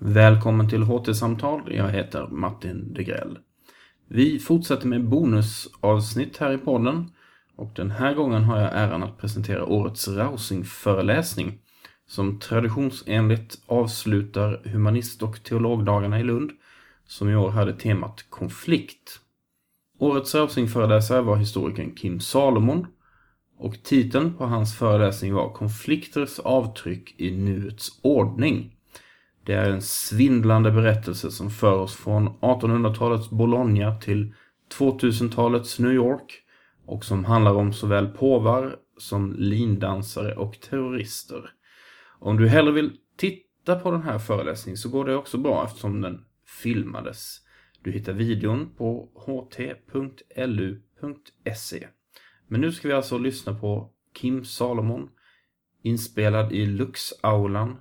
Välkommen till HT-samtal. Jag heter Martin Degrell. Vi fortsätter med bonusavsnitt här i podden. Och den här gången har jag äran att presentera årets Rausing-föreläsning som traditionsenligt avslutar humanist- och teologdagarna i Lund som i år hade temat konflikt. Årets Rausing-föreläsare var historikern Kim Salomon och titeln på hans föreläsning var Konflikters avtryck i nuets ordning. Det är en svindlande berättelse som för oss från 1800-talets Bologna till 2000-talets New York och som handlar om såväl påvar som lindansare och terrorister. Om du hellre vill titta på den här föreläsningen så går det också bra eftersom den filmades. Du hittar videon på ht.lu.se. Men nu ska vi alltså lyssna på Kim Salomon inspelad i Luxaulan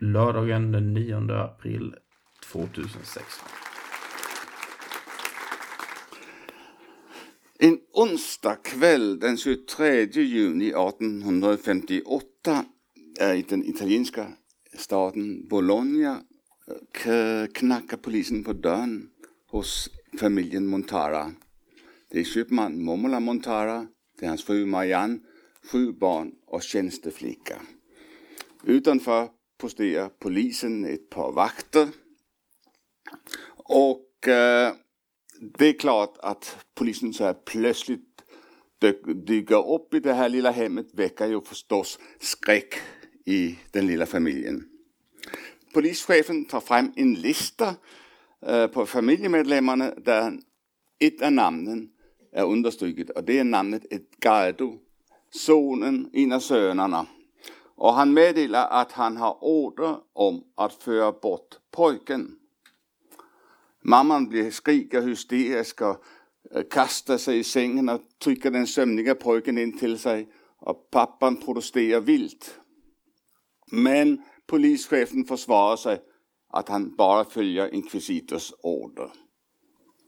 lördagen den 9 april 2016. En onsdag kväll den 23 juni 1858 är i den italienska staden Bologna eh, knackar polisen på dörren hos familjen Montara. Det är köpman Momola Montara, det är hans fru Marianne, sju barn och tjänsteflicka. Utanför posterar polisen ett par vakter. Och øh, eh, det är klart att polisen så här plötsligt dyker upp i det här lilla hemmet väcker ju förstås skräck i den lilla familjen. Polischefen tar fram en lista eh, øh, på familjemedlemmarna där ett av namnen är understruket och det är namnet Edgardo, sonen, en av sönerna. Och han meddelar att han har order om att föra bort pojken. Mamman blir skriker hysterisk och eh, kastar sig i sängen och trycker den sömniga pojken in till sig. Och pappan protesterar vilt. Men polischefen försvarar sig att han bara följer inkvisitors order.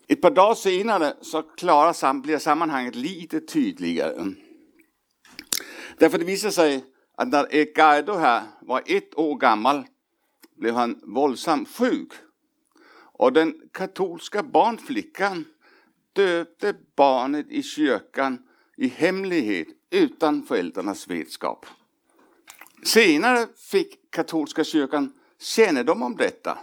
Ett par dagar senare så klarar, blir sammanhanget lite tydligare. Därför det visar sig att när Edgardo här var ett år gammal blev han våldsamt sjuk. Och den katolska barnflickan döpte barnet i kyrkan i hemlighet utan föräldrarnas vetskap. Senare fick katolska kyrkan kännedom om detta.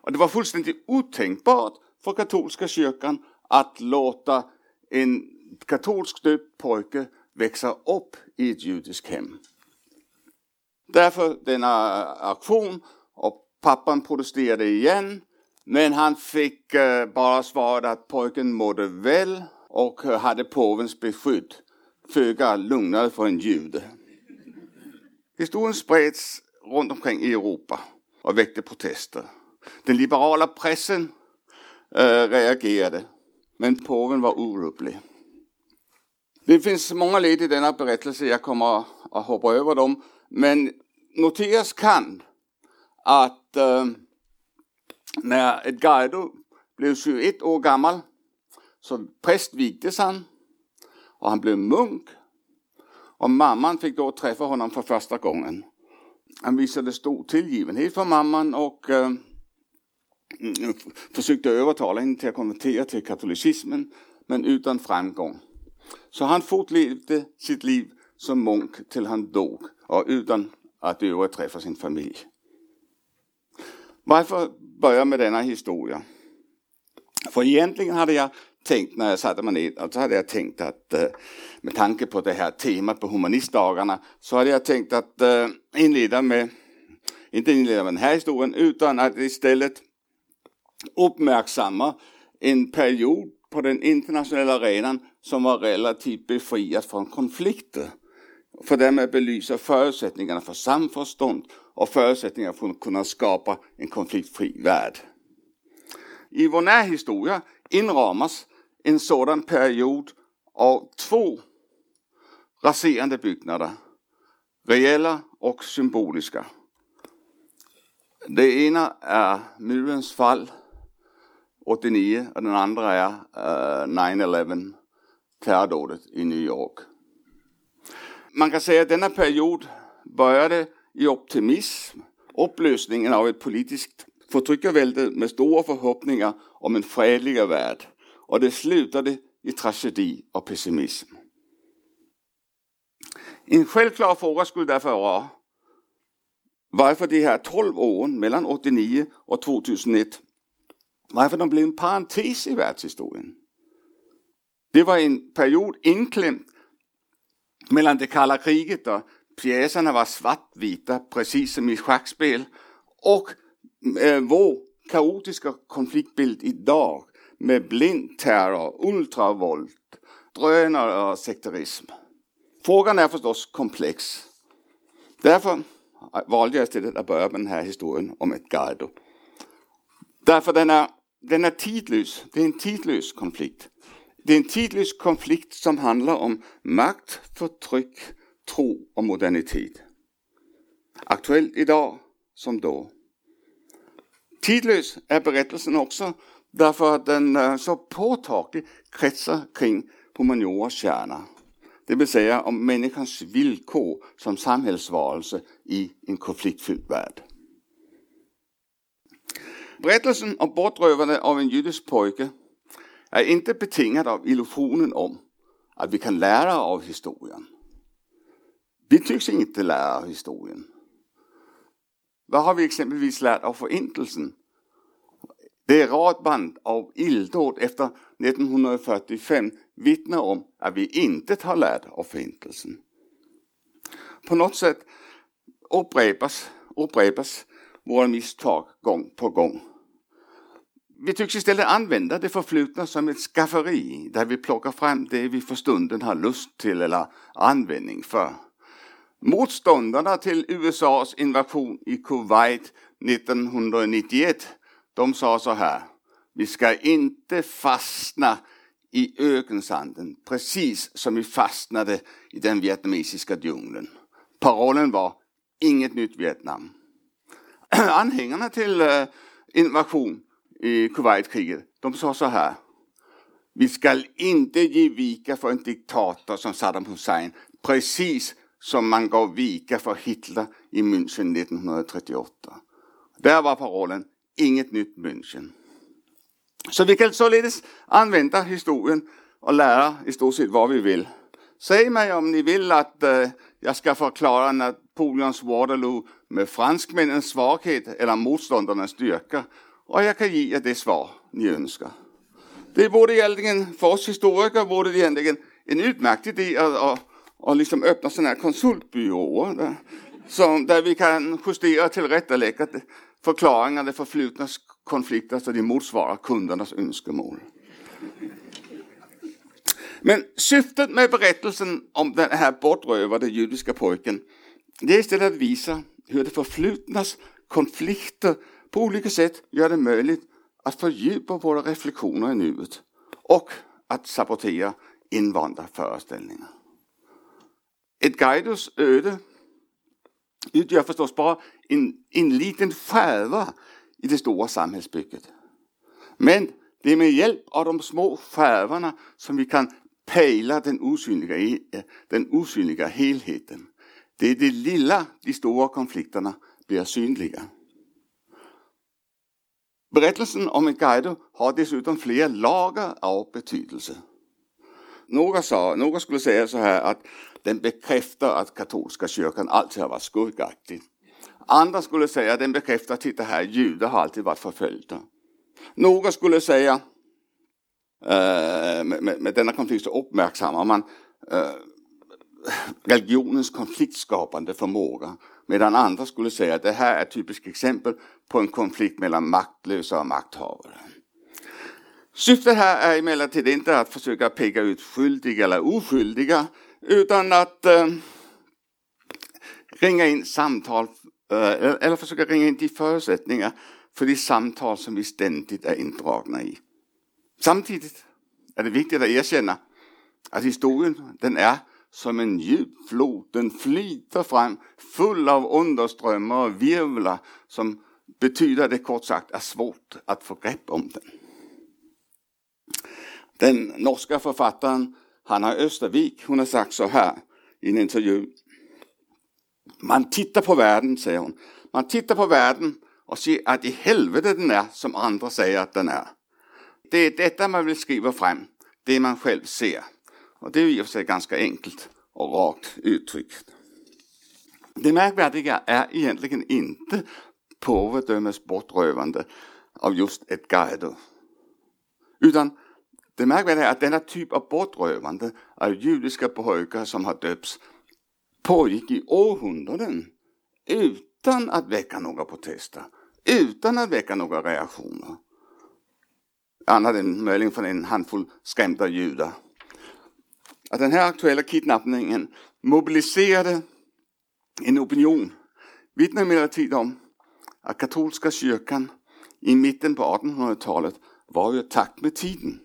Och det var fullständigt otänkbart för katolska kyrkan att låta en katolsk döpt pojke växa upp i ett judiskt hem. Därför denna aktion och pappan protesterade igen. Men han fick eh, bara svaret att pojken mådde väl och hade påvens beskydd. Föga lugnare för en jude. Historien spreds runt omkring i Europa och väckte protester. Den liberala pressen äh, reagerade, men påven var orubblig. Det finns många led i denna berättelse, jag kommer att hoppa över dem. Men noteras kan att eh, när Edgardo blev 21 år gammal så prästvigdes han och han blev munk. Och mamman fick då träffa honom för första gången. Han visade stor tillgivenhet för mamman och eh, mm, försökte övertala henne till att konvertera till katolicismen, men utan framgång. Så han fortlevde sitt liv som munk till han dog och utan att överträffa sin familj. Varför börja med denna historia? För egentligen hade jag tänkt när jag satte mig ner, alltså hade jag tänkt att øh, med tanke på det här temat på humanistdagarna så hade jag tänkt att inleda øh, med, inte inleda med den här historien, utan att istället uppmärksamma en period på den internationella arenan som var relativt befriad från konflikter. För därmed belysa förutsättningarna för samförstånd och förutsättningarna för att kunna skapa en konfliktfri värld. I vår närhistoria inramas en sådan period av två raserande byggnader. Reella och symboliska. Det ena är murens fall 89 och den andra är eh, 9-11 terrordådet i New York. Man kan säga att denna period började i optimism, upplösningen av ett politiskt förtryckarvälde med stora förhoppningar om en fredligare värld. Och det slutade i tragedi och pessimism. En självklar fråga skulle därför vara varför de här 12 åren mellan 89 och 2001 varför de blev en parentes i världshistorien. Det var en period inklämd mellan det kalla kriget och pjäserna var svartvita precis som i schackspel och eh, vår kaotiska konfliktbild idag med blind terror, ultravåld, drönare och sekterism. Frågan är förstås komplex. Därför eh, valde jag istället att börja med den här historien om ett gardo. Därför den är, den är tidlös. Det är en tidlös konflikt. Det är en tidlös konflikt som handlar om makt, förtryck, tro och modernitet. Aktuellt idag som då. Tidlös är berättelsen också därför att den eh, så påtagligt kretsar kring humanioras kärna. Det vill säga om människans villkor som samhällsvarelse i en konfliktfylld värld. Berättelsen om bortrövandet av en judisk pojke är inte betingad av illusionen om att vi kan lära av historien. Vi tycks inte lära av historien. Vad har vi exempelvis lärt av förintelsen? Det radband av illdåd efter 1945 vittnar om att vi inte har lärt av förintelsen. På något sätt upprepas, upprepas våra misstag gång på gång. Vi tycks istället använda det förflutna som ett skafferi där vi plockar fram det vi för stunden har lust till eller användning för. Motståndarna till USAs invasion i Kuwait 1991, de sa så här. Vi ska inte fastna i ökensanden, precis som vi fastnade i den vietnamesiska djungeln. Parollen var inget nytt Vietnam. Anhängarna till eh, invasion i Kuwaitkriget, de sa så här. Vi ska inte ge vika för en diktator som Saddam Hussein, precis som man gav vika för Hitler i München 1938. Där var parollen inget nytt München. Så vi kan således använda historien och lära i stort sett vad vi vill. Säg mig om ni vill att eh, jag ska förklara Napoleons Waterloo med franskmännens svaghet eller motståndarnas styrka. Och jag kan ge er det svar ni önskar. Det vore egentligen, för oss historiker, vore det egentligen en utmärkt idé att, att, att liksom öppna sådana här konsultbyråer. Där, som, där vi kan justera och tillrättalägga förklaringar det förflutnas konflikter så de motsvarar kundernas önskemål. Men syftet med berättelsen om den här bortrövade judiska pojken det är istället att visa hur det förflutnas konflikter på olika sätt gör det möjligt att fördjupa våra reflektioner i nuet och att sabotera invanda föreställningar. Ett Guidos öde utgör förstås bara en, en liten skärva i det stora samhällsbygget. Men det är med hjälp av de små skärvorna som vi kan pejla den osynliga, den osynliga helheten. Det är det lilla de stora konflikterna blir synliga. Berättelsen om en har dessutom flera lager av betydelse. Några, sa, några skulle säga så här att den bekräftar att katolska kyrkan alltid har varit skurkaktig. Andra skulle säga att den bekräftar, titta här, judar har alltid varit förföljda. Några skulle säga, eh, med, med, denna konflikt så uppmärksammar man eh, religionens konfliktskapande förmåga. Medan andra skulle säga att det här är ett typiskt exempel på en konflikt mellan maktlösa och makthavare. Syftet här är emellertid inte att försöka peka ut skyldiga eller oskyldiga utan att eh, ringa in samtal eh, eller försöka ringa in de förutsättningar för de samtal som vi ständigt är indragna i. Samtidigt är det viktigt att erkänna att historien den är som en djup flod. Den flyter fram full av underströmmar och virvlar som betyder det kort sagt är svårt att få grepp om den. Den norska författaren Hanna Östervik, hon har sagt så här i en intervju. Man tittar på världen, säger hon. Man tittar på världen och ser att i helvete den är som andra säger att den är. Det är detta man vill skriva fram, det man själv ser. Och det är i och för sig ganska enkelt och rakt uttryckt. Det märkvärdiga är egentligen inte påvedömes bortrövande av just ett guido. Utan det märkvärdiga är att denna typ av bortrövande av judiska pojkar som har döpts pågick i århundraden utan att väcka några protester, utan att väcka några reaktioner. Annat än möjligen från en handfull skrämda judar. Att den här aktuella kidnappningen mobiliserade en opinion vittnar emellertid om att katolska kyrkan i mitten på 1800-talet var i takt med tiden.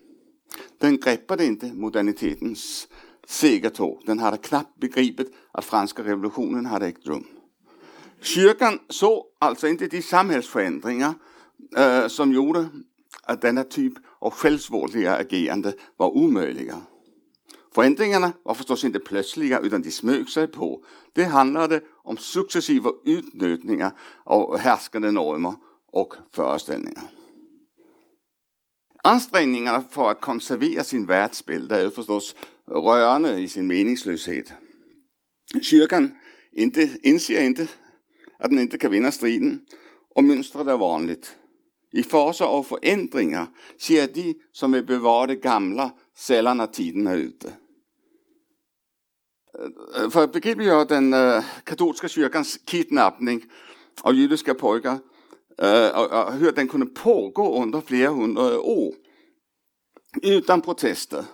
Den greppade inte modernitetens segertåg. Den hade knappt begripit att franska revolutionen hade ägt rum. Kyrkan såg alltså inte de samhällsförändringar eh, som gjorde att denna typ av självsvåldiga agerande var omöjliga. Förändringarna var förstås inte plötsliga utan de smög sig på. Det handlade om successiva utnötningar av härskande normer och föreställningar. Ansträngningarna för att konservera sin världsbild är förstås rörande i sin meningslöshet. Kyrkan inte, inser inte att den inte kan vinna striden och mönstret är vanligt. I faser av förändringar ser de som vill bevara det gamla sällan när tiden är ute. För att begripliggöra den uh, katolska kyrkans kidnappning av judiska pojkar uh, och hur den kunde pågå under flera hundra år utan protester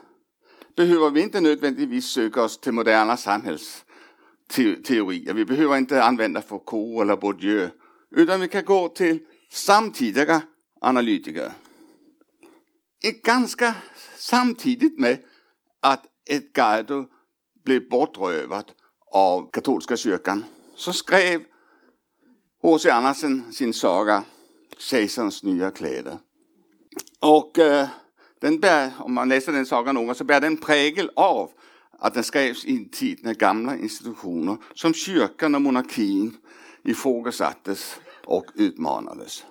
behöver vi inte nödvändigtvis söka oss till moderna samhällsteorier. Vi behöver inte använda Foucault eller Bourdieu, utan vi kan gå till samtidiga analytiker. Ganska samtidigt med att Edgardo blev bortrövat av katolska kyrkan så skrev H.C. Andersen sin saga Kejsarens nya kläder. Och eh, den bär, om man läser den sagan någon så bär den prägel av att den skrevs i en tid när gamla institutioner som kyrkan och monarkin ifrågasattes och utmanades.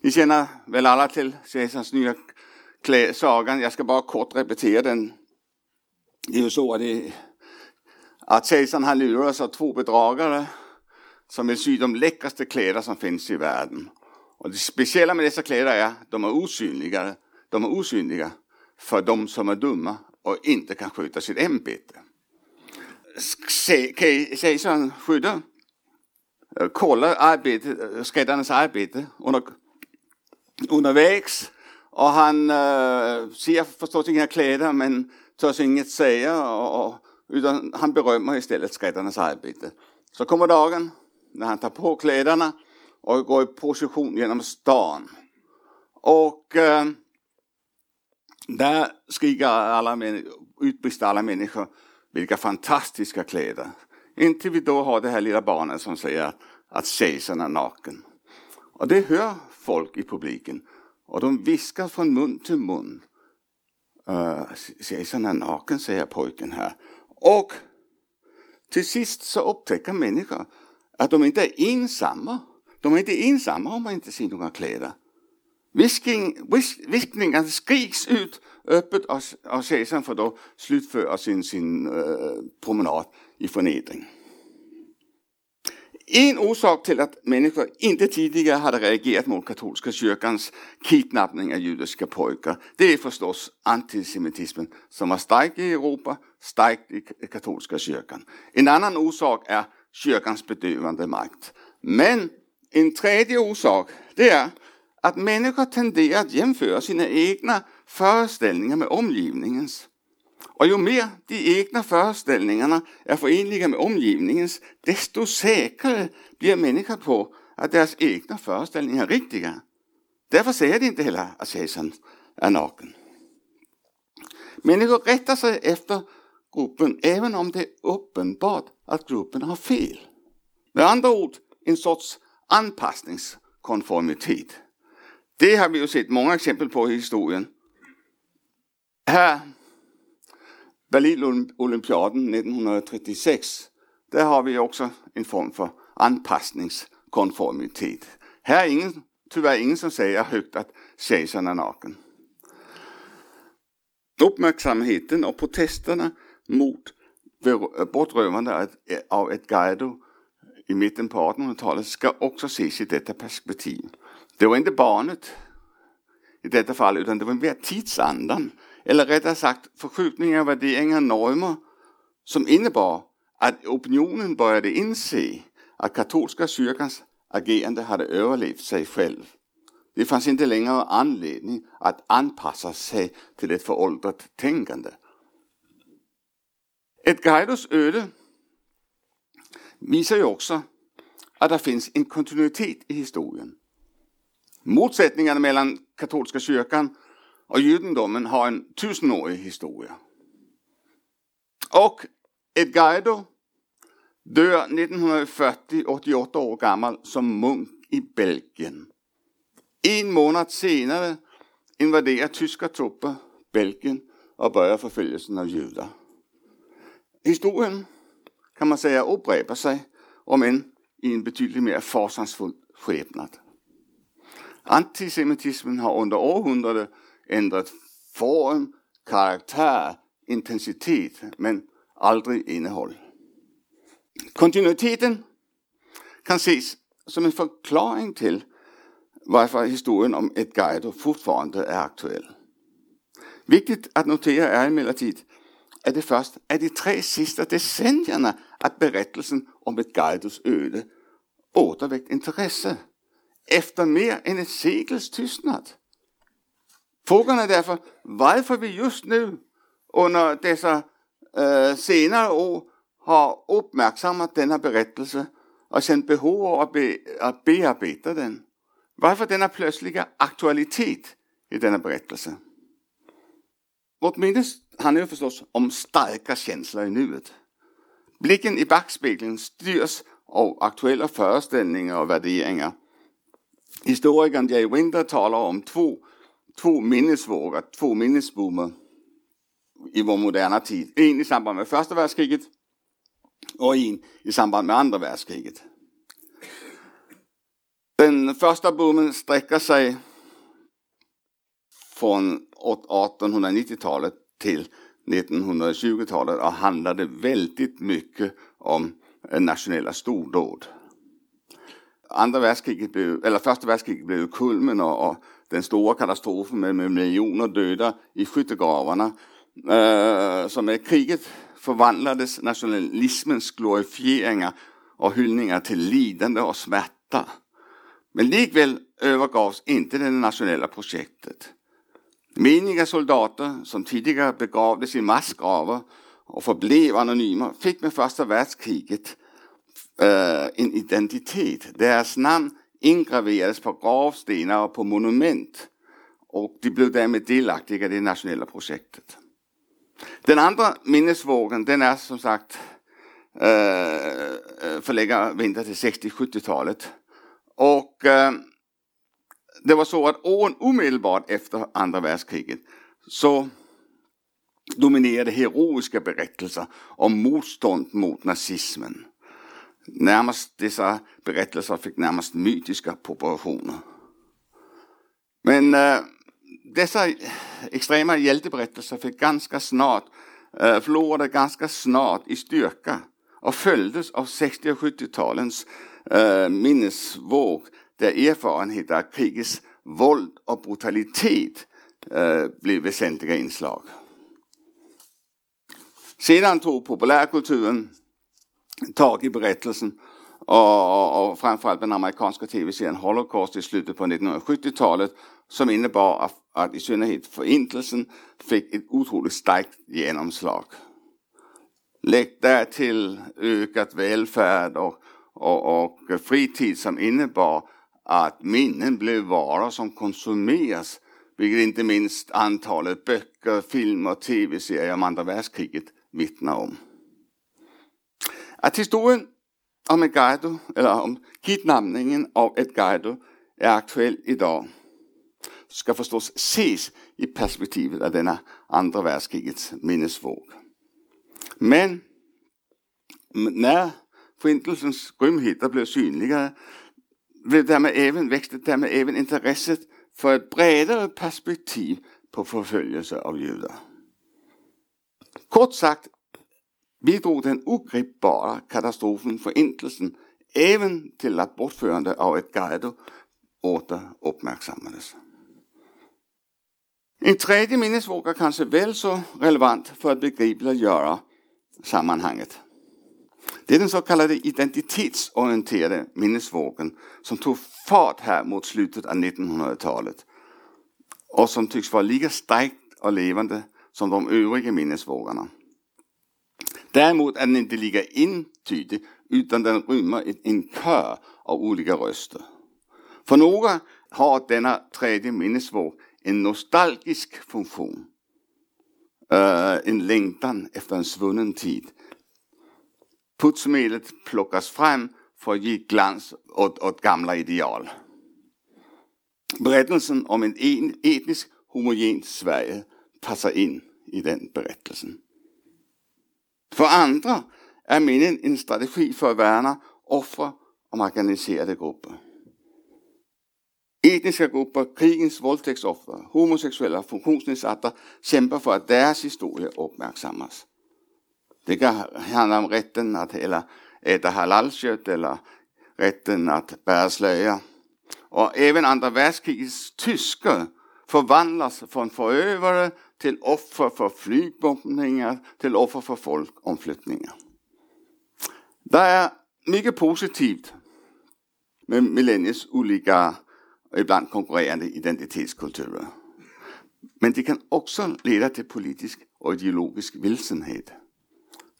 Ni känner väl alla till Caesars nya sagan. Jag ska bara kort repetera den. Det är ju så att, det, att Caesar han luras av två bedragare som vill sy de läckraste kläder som finns i världen. Och det speciella med dessa kläder är att de är osynliga de är osynliga för de som är dumma och inte kan sköta sitt ämbete. Kejsaren skyddar, kollar arbete, skräddarnas arbete under, undervägs och han uh, ser förstås inga kläder men törs alltså inget säga och, och, utan han berömmer istället skräddarnas arbete. Så kommer dagen när han tar på kläderna och går i position genom stan. Och eh, där skriker alla, utbrister alla människor, vilka fantastiska kläder. Inte vi då har det här lilla barnet som säger att kejsaren är naken. Och det hör folk i publiken. Och de viskar från mun till mun. Eh, uh, kejsaren är naken, säger pojken här. Och till sist så upptäcker människor att de inte är ensamma. De är inte ensamma om man inte ser några kläder. Visking, vis, viskningar skriks ut öppet av, av kejsaren för då slutföra sin, sin uh, promenad i förnedring. En orsak till att människor inte tidigare hade reagerat mot katolska kyrkans kidnappning av judiska pojkar, det är förstås antisemitismen som var stark i Europa, stark i katolska kyrkan. En annan orsak är kyrkans bedövande makt. Men en tredje orsak, det är att människor tenderar att jämföra sina egna föreställningar med omgivningens. Och ju mer de egna föreställningarna är förenliga med omgivningens, desto säkrare blir människan på att deras egna föreställningar är riktiga. Därför säger de inte heller att kejsaren är naken. Människor rättar sig efter gruppen även om det är uppenbart att gruppen har fel. Med andra ord en sorts anpassningskonformitet. Det har vi ju sett många exempel på i historien. Här, Berlin-olympiaden 1936, där har vi också en form för anpassningskonformitet. Här är ingen, tyvärr ingen som säger högt att kejsaren är naken. Uppmärksamheten och protesterna mot eh, bortrövandet av ett eh, Guido i mitten på 1800-talet ska också ses i detta perspektiv. Det var inte barnet i detta fall, utan det var mer tidsandan. Eller rättare sagt förskjutningar, av värderingar, och normer som innebar att opinionen började inse att katolska kyrkans agerande hade överlevt sig själv. Det fanns inte längre anledning att anpassa sig till ett föråldrat tänkande. Ett öde visar ju också att det finns en kontinuitet i historien. Motsättningarna mellan katolska kyrkan och judendomen har en tusenårig historia. Och Edgardo dör 1940, 88 år gammal, som munk i Belgien. En månad senare invaderar tyska trupper Belgien och börjar förföljelsen av judar. Historien kan man säga upprepar sig, om än i en betydligt mer fasansfull skepnad. Antisemitismen har under århundraden ändrat form, karaktär, intensitet, men aldrig innehåll. Kontinuiteten kan ses som en förklaring till varför historien om ett Guido fortfarande är aktuell. Viktigt att notera är emellertid att det först är de tre sista decennierna att berättelsen om ett Guidos öde återväckt intresse efter mer än ett sekels tystnad. Frågan är därför varför vi just nu under dessa eh, øh, senare år har uppmärksammat denna berättelse och känt behov av att, be, att bearbeta den. Varför denna plötsliga aktualitet i denna berättelse? Vårt minne handlar ju förstås om starka känslor i nuet. Blicken i backspegeln styrs av aktuella föreställningar och värderingar. Historikern Jay Winter talar om två, två minnesvågor, två minnesboomer i vår moderna tid. En i samband med första världskriget och en i samband med andra världskriget. Den första boomen sträcker sig från 1890-talet till 1920-talet och handlade väldigt mycket om eh, nationella stordåd. Andra världskriget blev, eller första världskriget blev kulmen och, och den stora katastrofen med, med miljoner döda i skyttegravarna. Så som med kriget förvandlades nationalismens glorifieringar och hyllningar till lidande och smärta. Men likväl övergavs inte det nationella projektet. Meniga soldater som tidigare begravdes i massgravar och förblev anonyma fick med första världskriget eh, en identitet. Deras namn ingraverades på gravstenar och på monument och de blev därmed delaktiga i det nationella projektet. Den andra minnesvågen den är som sagt eh, eh, äh, förläggare vinter till 60-70-talet. Och äh, det var så att åren omedelbart efter andra världskriget så dominerade heroiska berättelser om motstånd mot nazismen. Närmast dessa berättelser fick närmast mytiska proportioner. Men eh, äh, dessa extrema hjälteberättelser fick ganska snart, eh, äh, förlorade ganska snart i styrka och följdes av 60 och 70-talens äh, minnesvåg där erfarenheter av krigets våld och brutalitet äh, blev väsentliga inslag. Sedan tog populärkulturen tag i berättelsen och, och framförallt den amerikanska tv-serien Holocaust i slutet på 1970-talet som innebar att, att i synnerhet förintelsen fick ett otroligt starkt genomslag. Lägg därtill ökat välfärd och, och, och fritid som innebar att minnen blev varor som konsumeras, vilket inte minst antalet böcker, filmer och tv-serier om andra världskriget vittnar om. Att historien om Edgardo, eller om kidnappningen av Edgardo är aktuell idag ska förstås ses i perspektivet av denna andra världskrigets minnesvåg. Men när förintelsens grymheter blev synliga därmed även, växte därmed även intresset för ett bredare perspektiv på förföljelse av judar. Kort sagt bidrog den ogripbara katastrofen, förintelsen, även till att bortförande av ett Guido åter uppmärksammades. En tredje minnesvåg är kanske väl så relevant för att begripliggöra sammanhanget. Det är den så kallade identitetsorienterade minnesvågen som tog fart här mot slutet av 1900-talet och som tycks vara lika starkt och levande som de övriga minnesvågorna. Däremot är den inte lika entydig utan den rymmer en kör av olika röster. För några har denna tredje minnesvåg en nostalgisk funktion. Uh, en längtan efter en svunnen tid. Putsmedlet plockas fram för att ge glans åt, åt gamla ideal. Berättelsen om en etnisk homogent Sverige passar in i den berättelsen. För andra är minnen en strategi för att värna offer och marginaliserade grupper. Etniska grupper, krigens våldtäktsoffer, homosexuella, funktionsnedsatta kämpar för att deras historia uppmärksammas. Det kan handla om rätten att äta halalkött eller rätten att bära slöja. Och även andra världskrigets tyskar förvandlas från förövare till offer för flygbombningar, till offer för folkomflyttningar. Det är mycket positivt med millenniets olika och ibland konkurrerande identitetskulturer. Men det kan också leda till politisk och ideologisk vilsenhet.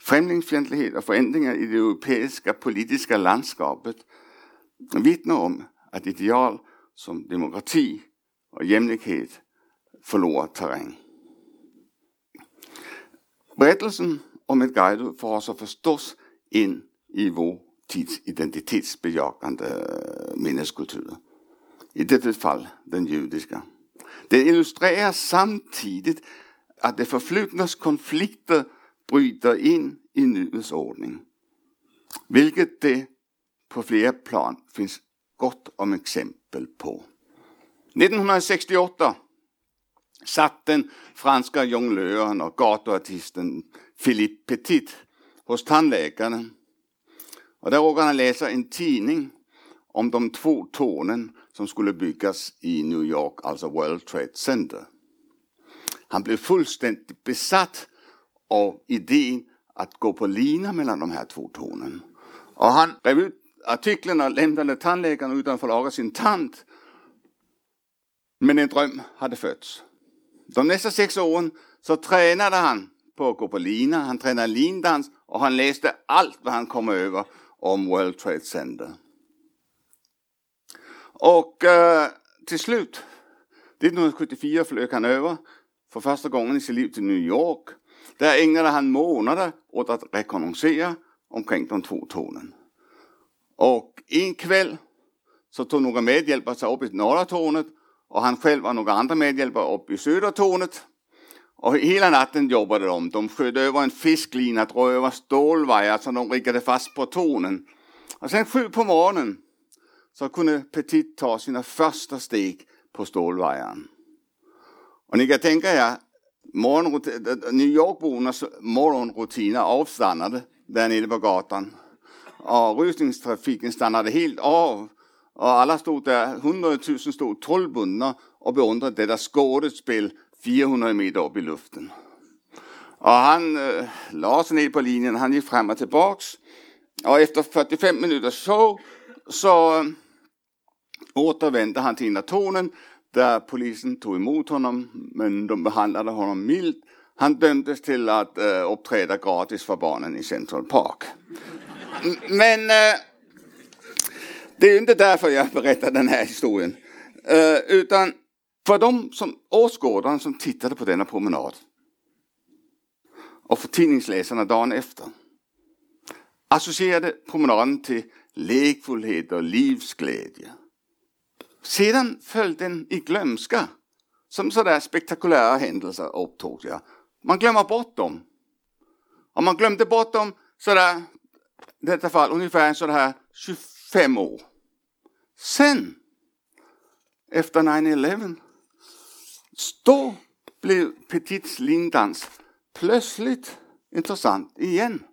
Främlingsfientlighet och förändringar i det europeiska politiska landskapet vittnar om att ideal som demokrati och jämlikhet förlorar terräng. Berättelsen om ett guide får oss förstås in i vår tids identitetsbejakande øh, minneskultur. I detta fall den judiska. Den illustrerar samtidigt att det förflutnas konflikter bryter in i nuets ordning. Vilket det på flera plan finns gott om exempel på. 1968 satt den franska jonglören och gatuartisten Philippe Petit hos tandläkaren. Och där råkade han läsa en tidning om de två tornen som skulle byggas i New York, alltså World Trade Center. Han blev fullständigt besatt av idén att gå på lina mellan de här två tornen. Och han rev ut artiklarna och lämnade tandläkaren utanför att laga sin tand. Men en dröm hade fötts. De nästa sex åren så tränade han på att gå på lina, han tränade lindans och han läste allt vad han kom över om World Trade Center. Och eh, till slut, 1974 flög han över för första gången i sitt liv till New York. Där ägnade han månader åt att rekognosera omkring de två tornen. Och en kväll så tog några medhjälpare sig upp i norra tornet och han själv och några andra medhjälpare upp i södra tornet. Och hela natten jobbade de. De sköt över en fisklina, drog över stålvajar som de riggade fast på tornen. Och sen sju på morgonen så kunde Petit ta sina första steg på stålvajern. Och ni kan tänka er, New Yorkbornas morgonrutiner avstannade där nere på gatan. Och rusningstrafiken stannade helt av. Och alla stod där, hundratusen stod trollbundna och beundrade detta skådespel 400 meter upp i luften. Och han øh, äh, la sig ner på linjen, han gick fram och tillbaks. Och efter 45 minuters show så återvände øh, han till tornen där polisen tog emot honom men de behandlade honom milt. Han dömdes till att uh, øh, uppträda gratis för barnen i Central Park. Men uh, det är inte därför jag berättar den här historien. Eh, utan för de som åskådaren som tittade på denna promenad och för tidningsläsarna dagen efter associerade promenaden till lekfullhet och livsglädje. Sedan föll den i glömska. Som sådär spektakulära händelser upptog jag. Man glömmer bort dem. Och man glömde bort dem sådär, i detta fall ungefär sådär Fem år. Sen, efter 9-11, då blev Petits lindans plötsligt intressant igen.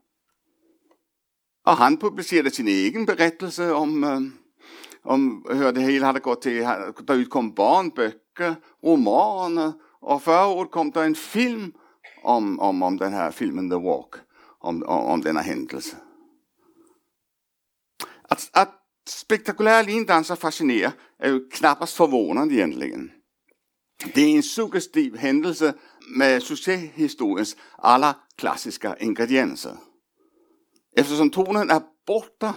Och han publicerade sin egen berättelse om, eh, om hur det hela hade gått till. Där utkom barnböcker, romaner och förra året kom det en film om, om, om den här filmen The Walk, om, om, om denna händelse. Att, att spektakulära lindanser fascinerar är ju knappast förvånande egentligen. Det är en suggestiv händelse med succéhistoriens alla klassiska ingredienser. Eftersom tonen är borta,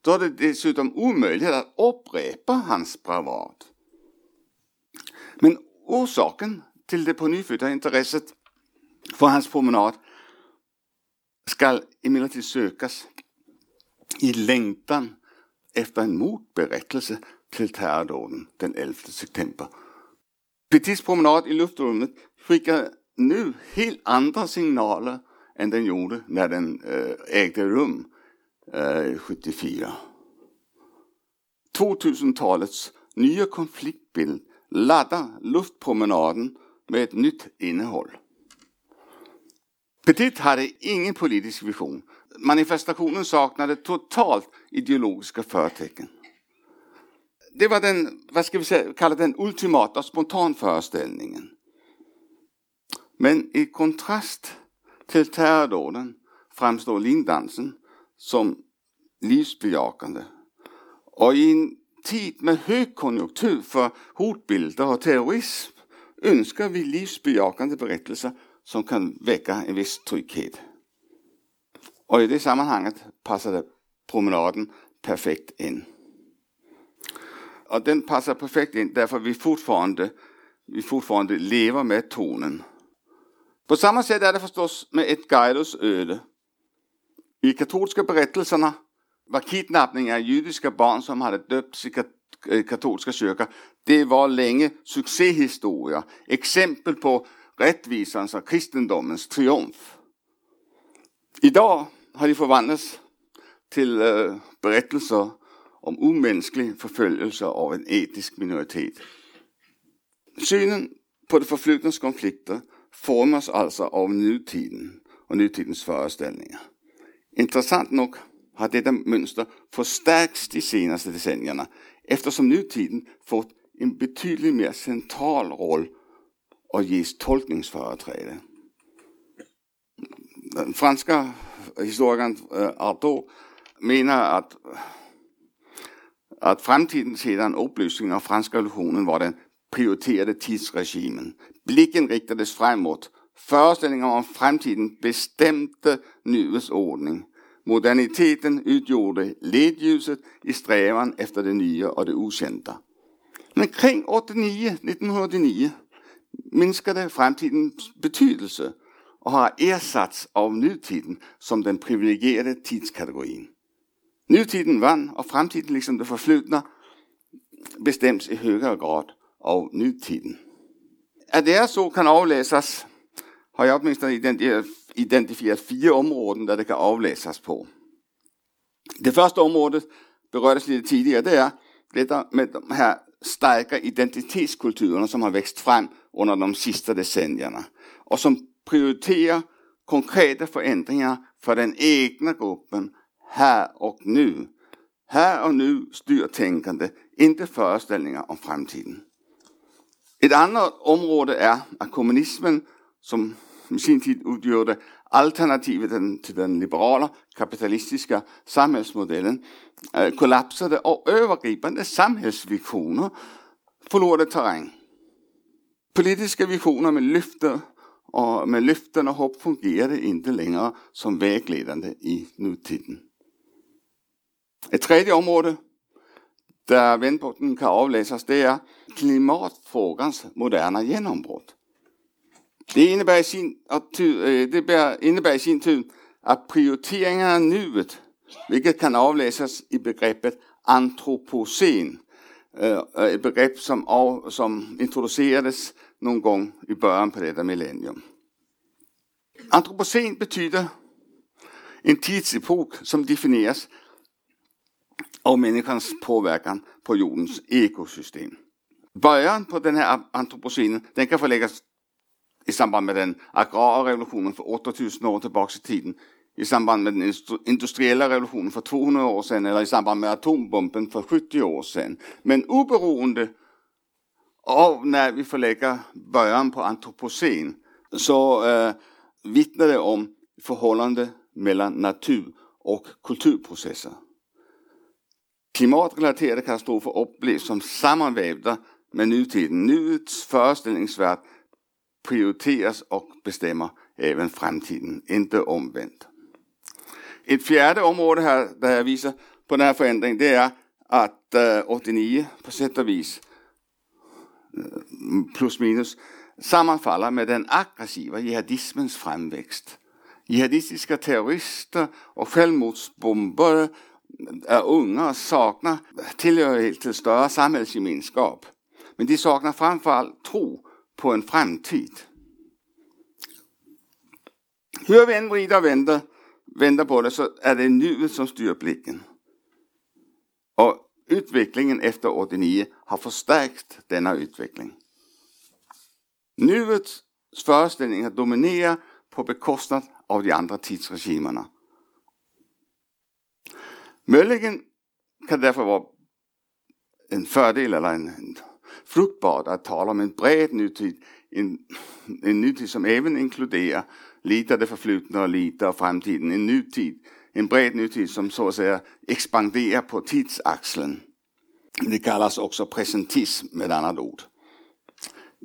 då är det dessutom omöjligt att upprepa hans bravad. Men orsaken till det på nyfödda intresset för hans promenad skall emellertid sökas i längtan efter en motberättelse till terrordåden den 11 september. Petits promenad i luftrummet skickar nu helt andra signaler än den gjorde när den eh, ägde rum eh, 74. 2000-talets nya konfliktbild laddar luftpromenaden med ett nytt innehåll. Petit hade ingen politisk vision. Manifestationen saknade totalt ideologiska förtecken. Det var den, vad ska vi säga, kalla den ultimata spontanföreställningen. Men i kontrast till terrordåden framstår lindansen som livsbejakande. Och i en tid med högkonjunktur för hotbilder och terrorism önskar vi livsbejakande berättelser som kan väcka en viss trygghet. Och i det sammanhanget passade promenaden perfekt in. Och den passar perfekt in därför vi fortfarande, vi fortfarande lever med tonen. På samma sätt är det förstås med ett Gaidos öde. I katolska berättelserna var kidnappning av judiska barn som hade döpts i øh, katolska kyrkan, det var länge succéhistoria. Exempel på rättvisans och kristendomens triumf. Idag har de förvandlats till øh, berättelser om omänsklig förföljelse av en etisk minoritet. Synen på det förflutnas konflikter formas alltså av nutiden och nutidens föreställningar. Intressant nog har detta mönster förstärkts de senaste decennierna eftersom nutiden fått en betydligt mer central roll och ges tolkningsföreträde. Den franska historikern øh, Ardo Artaud menar att, att framtiden sedan upplösningen av franska revolutionen var den prioriterade tidsregimen. Blicken riktades framåt. Föreställningen om framtiden bestämde nuets ordning. Moderniteten utgjorde ledljuset i strävan efter det nya och det okända. Men kring 89, 1989 minskade framtidens betydelse och har ersatts av nutiden som den privilegierade tidskategorin. Nutiden vann och framtiden liksom det förflutna bestäms i högre grad av nutiden. Att det är så kan avläsas har jag åtminstone identifierat fyra områden där det kan avläsas på. Det första området berördes lite tidigare, det är detta med de här starka identitetskulturerna som har växt fram under de sista decennierna och som prioriterar konkreta förändringar för den egna gruppen här och nu. Här och nu styr tänkande, inte föreställningar om framtiden. Ett annat område är att kommunismen, som i sin tid utgjorde alternativet till den liberala kapitalistiska samhällsmodellen, øh, kollapsade och övergripande samhällsvisioner förlorade terräng. Politiska visioner med lyfte och med löften och hopp fungerade inte längre som vägledande i nutiden. Ett tredje område där vändpunkten kan avläsas det är klimatfrågans moderna genombrott. Det innebär i sin, øh, det innebär i sin tur att prioriteringarna i nuet, vilket kan avläsas i begreppet antropocen, øh, øh, ett begrepp som, av, som introducerades någon gång i början på detta millennium. Antropocen betyder en tidsepok som definieras av människans påverkan på jordens ekosystem. Början på den här antropocenen den kan förläggas i samband med den agrara revolutionen för 8000 år tillbaka i tiden, i samband med den industriella revolutionen för 200 år sedan eller i samband med atombomben för 70 år sedan. Men oberoende av när vi förlägger början på antropocen så eh, vittnar det om förhållande mellan natur och kulturprocesser. Klimatrelaterade katastrofer upplevs som sammanvävda med nutiden. Nuets föreställningsvärld prioriteras och bestämmer även framtiden, inte omvänt. Ett fjärde område här där jag visar på den här förändringen det är att eh, 89 på sätt och vis plus minus sammanfaller med den aggressiva jihadismens framväxt. Jihadistiska terrorister och självmordsbombare är äh, unga och saknar tillhörighet till större samhällsgemenskap. Men de saknar framförallt tro på en framtid. Hur vi än vrider och vänder, vänder på det så är det nuet som styr blicken. Och utvecklingen efter 89 har förstärkt denna utveckling. Nuets föreställningar dominerar på bekostnad av de andra tidsregimerna. Möjligen kan det därför vara en fördel eller en, en fruktbart att tala om en bred nutid, en, en nutid som även inkluderar lite av det förflutna och lite av framtiden. En nutid, en bred nutid som så att säga expanderar på tidsaxeln. Det kallas också presentism med annat ord.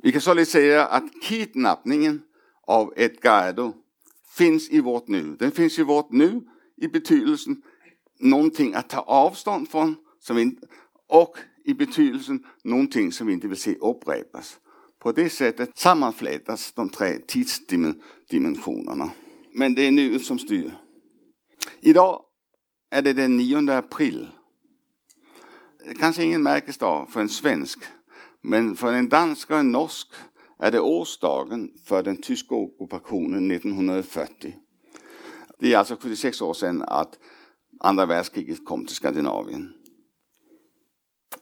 Vi kan således säga att kidnappningen av Edgardo finns i vårt nu. Den finns i vårt nu i betydelsen någonting att ta avstånd från som vi, och i betydelsen någonting som vi inte vill se upprepas. På det sättet sammanflätas de tre tidsdimensionerna. Men det är nuet som styr. Idag är det den 9 april. Kanske ingen märkesdag för en svensk, men för en dansk och en norsk är det årsdagen för den tyska ockupationen 1940. Det är alltså 76 år sedan att andra världskriget kom till Skandinavien.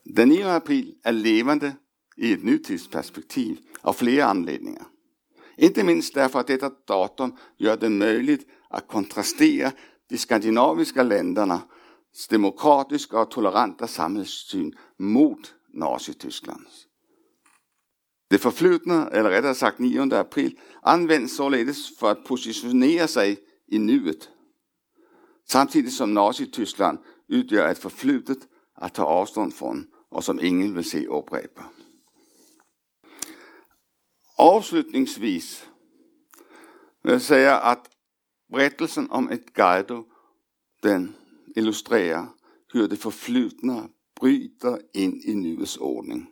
Den 9 april är levande i ett nutidsperspektiv av flera anledningar. Inte minst därför att detta datum gör det möjligt att kontrastera de skandinaviska ländernas demokratiska och toleranta samhällssyn mot Nazitysklands. Det förflutna, eller rättare sagt 9 april, används således för att positionera sig i nuet. Samtidigt som Nazityskland utgör ett förflutet att ta avstånd från och som ingen vill se upprepa. Avslutningsvis vill jag säga att berättelsen om ett Guido den illustrerar hur det förflutna bryter in i nuets ordning.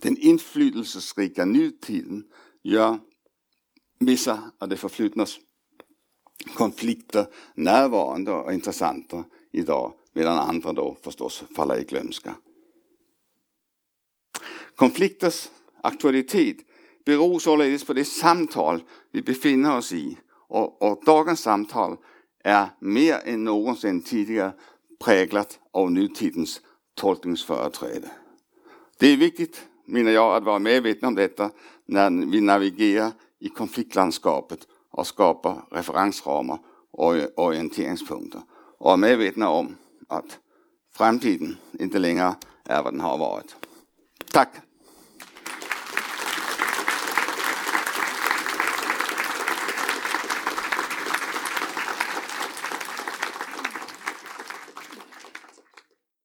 Den inflytelserika nutiden gör vissa av det förflutnas konflikter närvarande och intressanta idag medan andra då förstås faller i glömska. Konflikters aktualitet beror således på det samtal vi befinner oss i och, och dagens samtal är mer än någonsin tidigare präglat av nutidens tolkningsföreträde. Det är viktigt, menar jag, att vara medveten om detta när vi navigerar i konfliktlandskapet och skapar referensramar och orienteringspunkter. Och vara medvetna om att framtiden inte längre är vad den har varit. Tack!